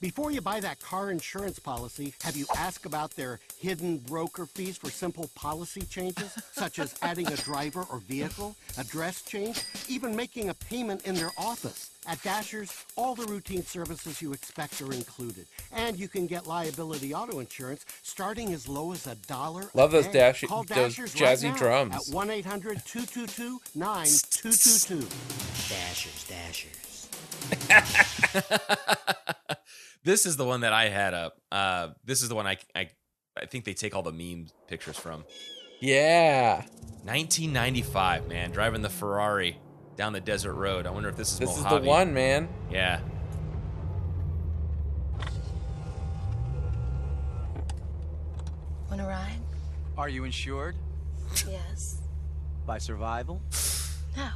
Before you buy that car insurance policy, have you asked about their hidden broker fees for simple policy changes, such as adding a driver or vehicle, address change, even making a payment in their office? At Dashers, all the routine services you expect are included. And you can get liability auto insurance starting as low as a dollar. Love those a day. dash- Call those Dashers jazzy right now drums. At 1 800 222 9222. Dashers, Dashers. this is the one that I had up. Uh, this is the one I, I I think they take all the meme pictures from. Yeah. 1995, man, driving the Ferrari down the desert road. I wonder if this is This is the one, man. Yeah. Want to ride? Are you insured Yes. by survival? No.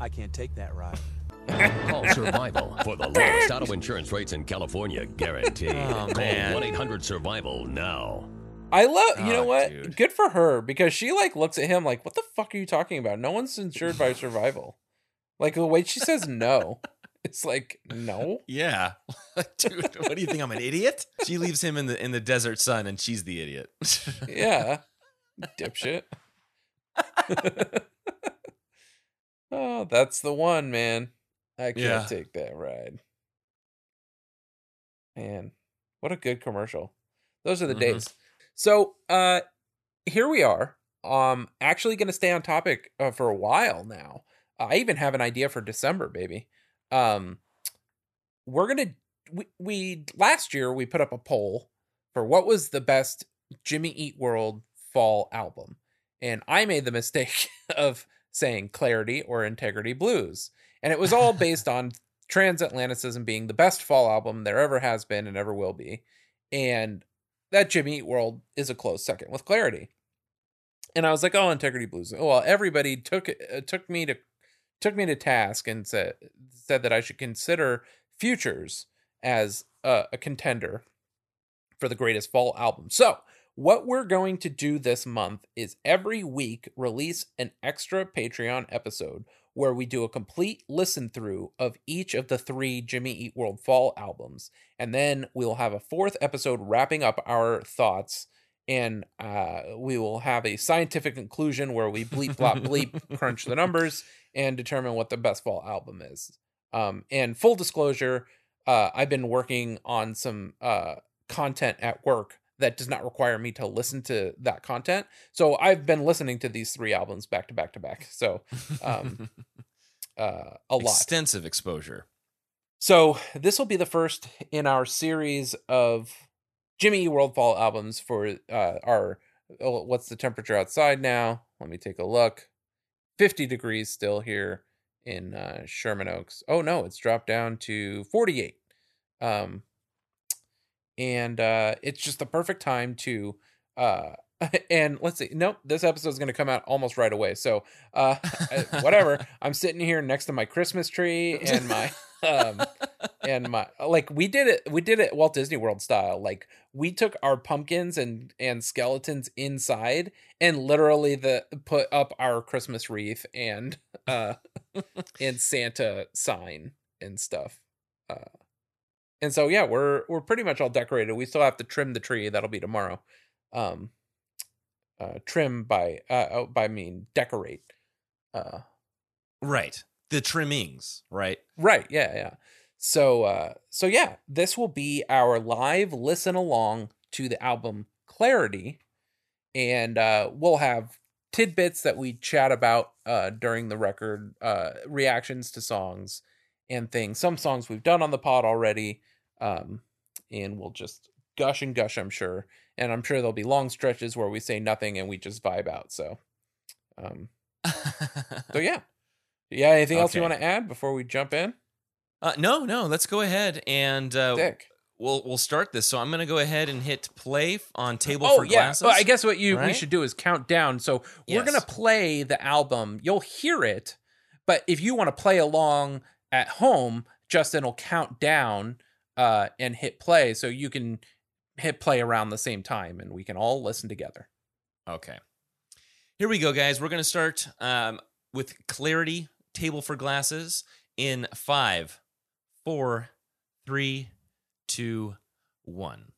I can't take that ride. Call Survival for the oh, lowest auto insurance rates in California, guaranteed. Oh, Call man. 1 800 Survival now. I love you know Oh, what? dude. Good for her because she like looks at him like, "What the fuck are you talking about? No one's insured by survival." Like the way she says no, it's like no. Yeah. Dude, what do you think I'm an idiot? She leaves him in the in the desert sun and she's the idiot. Yeah, dipshit. oh, that's the one, man. I can't Yeah. take that ride. Man, what a good commercial. Those are the Mhm. days. So, uh here we are. Um actually going to stay on topic uh, for a while now. I even have an idea for December, baby. Um we're going to we, we last year we put up a poll for what was the best Jimmy Eat World fall album. And I made the mistake of saying Clarity or Integrity Blues. And it was all based on Transatlanticism being the best fall album there ever has been and ever will be. And that Jimmy Eat World is a close second with Clarity. And I was like, "Oh, Integrity Blues." Well, everybody took uh, took me to took me to task and said said that I should consider Futures as a contender for the greatest fall album. So, what we're going to do this month is every week release an extra Patreon episode where we do a complete listen through of each of the three Jimmy Eat World fall albums. And then we'll have a fourth episode wrapping up our thoughts. And uh, we will have a scientific conclusion where we bleep, blop, bleep, crunch the numbers, and determine what the best fall album is. Um, and full disclosure, uh, I've been working on some uh, content at work that does not require me to listen to that content. So I've been listening to these three albums back to back to back. So um, uh, a lot. Extensive exposure. So this will be the first in our series of Jimmy Eat World Fall albums for uh, our. Oh, what's the temperature outside now? Let me take a look. Fifty degrees still here in uh, Sherman Oaks. Oh no, it's dropped down to forty-eight. Um, and uh, it's just the perfect time to. Uh, and let's see. Nope, this episode is going to come out almost right away. So, uh, whatever. I'm sitting here next to my Christmas tree and my um and my like we did it we did it Walt Disney World style like we took our pumpkins and and skeletons inside and literally the put up our Christmas wreath and uh and Santa sign and stuff uh and so yeah we're we're pretty much all decorated we still have to trim the tree that'll be tomorrow um uh trim by uh oh, by I mean decorate uh Right. The trimmings, right? Right. Yeah. Yeah. So, uh, so yeah, this will be our live listen along to the album Clarity, and uh, we'll have tidbits that we chat about uh, during the record, uh, reactions to songs and things. Some songs we've done on the pod already, um, and we'll just gush and gush. I'm sure, and I'm sure there'll be long stretches where we say nothing and we just vibe out. So, um, so yeah. Yeah. Anything else you want to add before we jump in? Uh, no, no. Let's go ahead and uh, Dick. we'll we'll start this. So I'm gonna go ahead and hit play on table oh for yeah. glasses. Well, I guess what you we should do is count down. So we're Yes. gonna play the album. You'll hear it, but if you want to play along at home, Justin will count down uh, and hit play, so you can hit play around the same time, and we can all listen together. Okay. Here we go, guys. We're going to start um, with Clarity Table for Glasses in five, four, three, two, one.